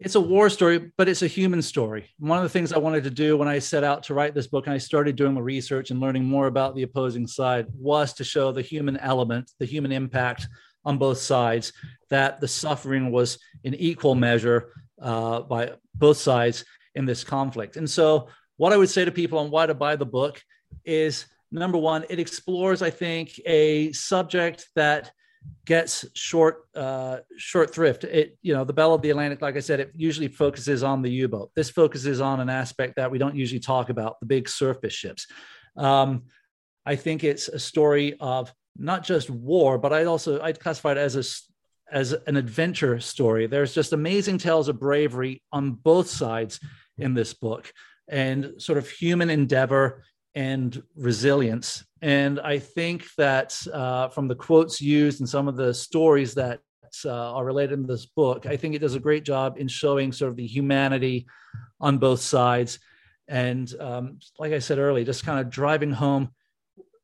it's a war story, but it's a human story. One of the things I wanted to do when I set out to write this book and I started doing the research and learning more about the opposing side was to show the human element, the human impact on both sides, that the suffering was in equal measure uh, by both sides in this conflict. And so what I would say to people on why to buy the book is number one, it explores, I think, a subject that gets short uh, short thrift. It you know the Battle of the Atlantic, like I said, it usually focuses on the U-boat. This focuses on an aspect that we don't usually talk about: the big surface ships. Um, I think it's a story of not just war, but I also I'd classify it as a as an adventure story. There's just amazing tales of bravery on both sides in this book and sort of human endeavor and resilience. And I think that uh, from the quotes used and some of the stories that uh, are related in this book, I think it does a great job in showing sort of the humanity on both sides. And um, like I said earlier, just kind of driving home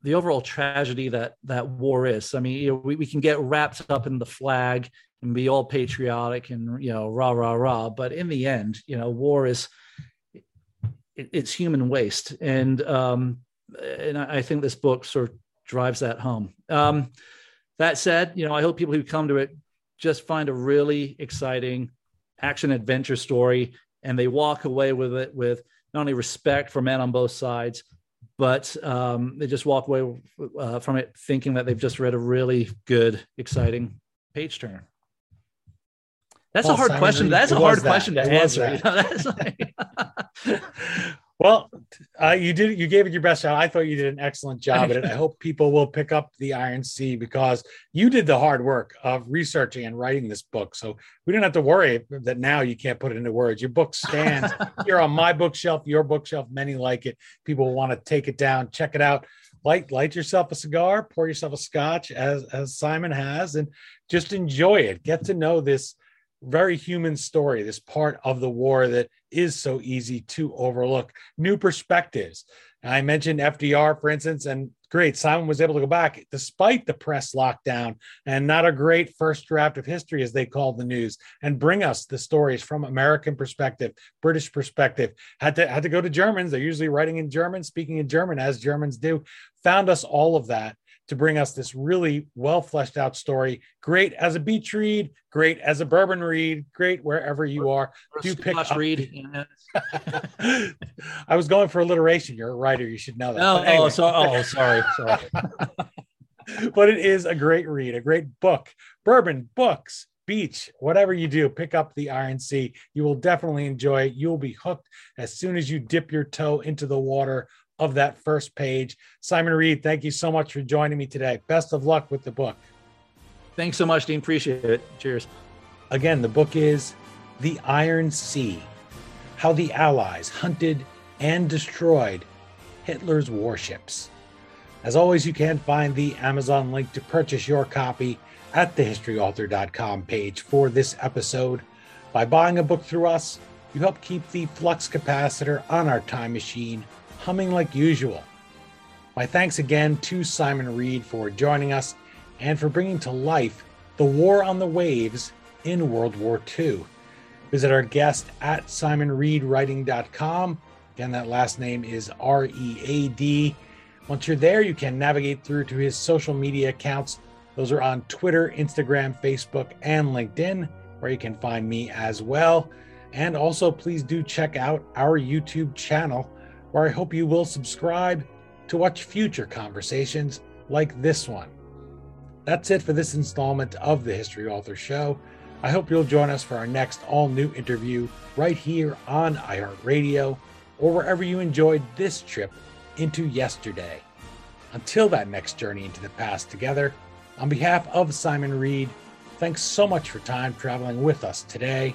the overall tragedy that that war is. I mean, you know, we, we can get wrapped up in the flag and be all patriotic and you know rah rah rah, but in the end, you know, war is it, it's human waste, and um, and I think this book sort of drives that home. Um, that said, you know, I hope people who come to it just find a really exciting action adventure story, and they walk away with it with not only respect for men on both sides, but um, they just walk away uh, from it thinking that they've just read a really good, exciting page turner. That's well, a hard Simon, question. That's a hard that. question to it answer. Know, well, uh, you did. You gave it your best shot. I thought you did an excellent job at it. I hope people will pick up the Iron Sea because you did the hard work of researching and writing this book. So we don't have to worry that now you can't put it into words. Your book stands here on my bookshelf, your bookshelf. Many like it. People want to take it down, check it out light light yourself a cigar, pour yourself a scotch as as Simon has, and just enjoy it. Get to know this very human story, this part of the war that is so easy to overlook. New perspectives. I mentioned FDR, for instance, and great. Simon was able to go back despite the press lockdown and not a great first draft of history, as they called the news, and bring us the stories from American perspective, British perspective. Had to had to go to Germans. They're usually writing in German, speaking in German, as Germans do. Found us all of that to bring us this really well fleshed out story. Great as a beach read, great as a bourbon read, great wherever you are. Do pick up. read. I was going for alliteration. You're a writer. You should know that. Oh, anyway. oh, so, oh, oh sorry. Sorry. but it is a great read, a great book. Bourbon, books, beach, whatever you do, pick up the Iron Sea. You will definitely enjoy it. You'll be hooked as soon as you dip your toe into the water of that first page. Simon Read, thank you so much for joining me today. Best of luck with the book. Thanks so much, Dean. Appreciate it. Cheers. Again, the book is The Iron Sea How the Allies Hunted and Destroyed Hitler's Warships. As always, you can find the Amazon link to purchase your copy at the historyauthor.com page for this episode. By buying a book through us, you help keep the flux capacitor on our time machine humming like usual. My thanks again to Simon Read for joining us and for bringing to life the war on the waves in World War II. Visit our guest at simonreadwriting.com. Again, that last name is R E A D. Once you're there, you can navigate through to his social media accounts. Those are on Twitter, Instagram, Facebook, and LinkedIn, where you can find me as well. And also, please do check out our YouTube channel where I hope you will subscribe to watch future conversations like this one. That's it for this installment of the History Author Show. I hope you'll join us for our next all new interview right here on iHeartRadio or wherever you enjoyed this trip into yesterday. Until that next journey into the past together, on behalf of Simon Read, thanks so much for time traveling with us today